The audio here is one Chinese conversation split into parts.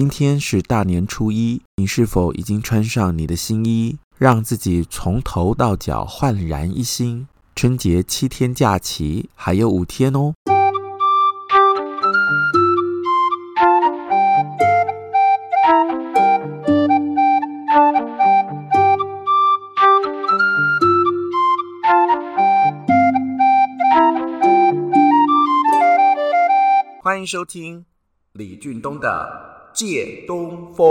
今天是大年初一，你是否已经穿上你的新衣，让自己从头到脚焕然一新？春节七天假期还有五天哦。欢迎收听李俊东的《借东风》。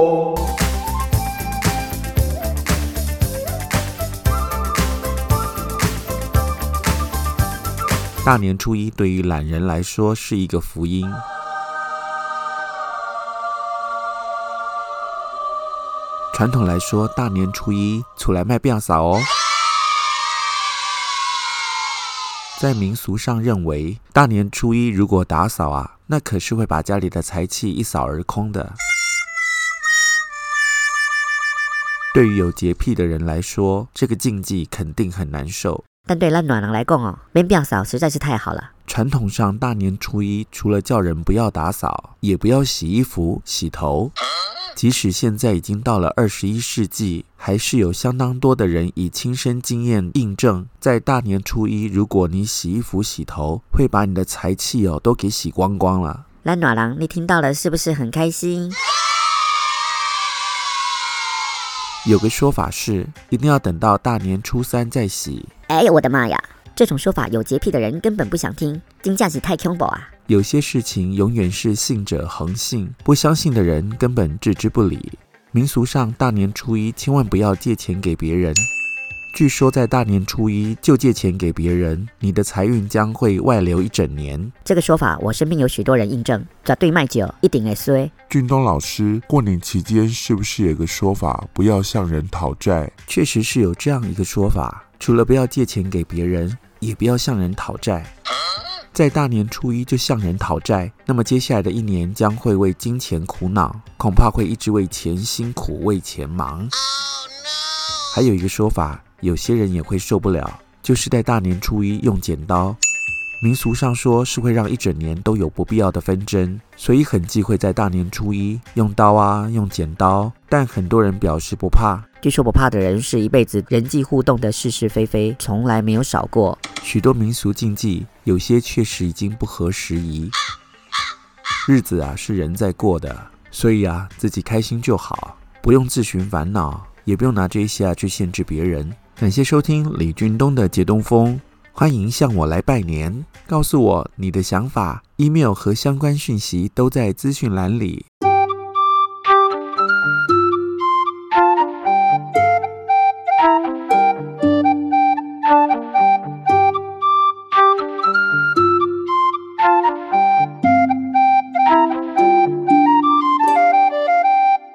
大年初一对于懒人来说是一个福音。传统来说，大年初一出来卖饼扫哦。在民俗上认为，大年初一如果打扫啊，那可是会把家里的财气一扫而空的。对于有洁癖的人来说，这个禁忌肯定很难受。但对烂暖人来讲哦，免饼扫实在是太好了。传统上，大年初一除了叫人不要打扫，也不要洗衣服、洗头。即使现在已经到了二十一世纪，还是有相当多的人以亲身经验印证，在大年初一，如果你洗衣服、洗头，会把你的财气哦都给洗光光了。蓝暖郎，你听到了是不是很开心？有个说法是，一定要等到大年初三再洗。哎呦，我的妈呀！这种说法有洁癖的人根本不想听，金价是太恐怖啊！有些事情永远是信者恒信，不相信的人根本置之不理。民俗上，大年初一千万不要借钱给别人。据说在大年初一就借钱给别人，你的财运将会外流一整年。这个说法我身边有许多人印证，绝对卖酒一定会衰。俊东老师，过年期间是不是有个说法，不要向人讨债？确实是有这样一个说法，除了不要借钱给别人，也不要向人讨债。在大年初一就向人讨债，那么接下来的一年将会为金钱苦恼，恐怕会一直为钱辛苦，为钱忙。还有一个说法，有些人也会受不了，就是在大年初一用剪刀。民俗上说是会让一整年都有不必要的纷争，所以很忌讳在大年初一用刀啊，用剪刀。但很多人表示不怕。据说不怕的人是一辈子人际互动的是是非非从来没有少过。许多民俗禁忌，有些确实已经不合时宜。日子啊是人在过的，所以啊自己开心就好，不用自寻烦恼，也不用拿这些啊去限制别人。感谢收听李俊东的借东风。欢迎向我来拜年，告诉我你的想法，email 和相关讯息都在资讯栏里。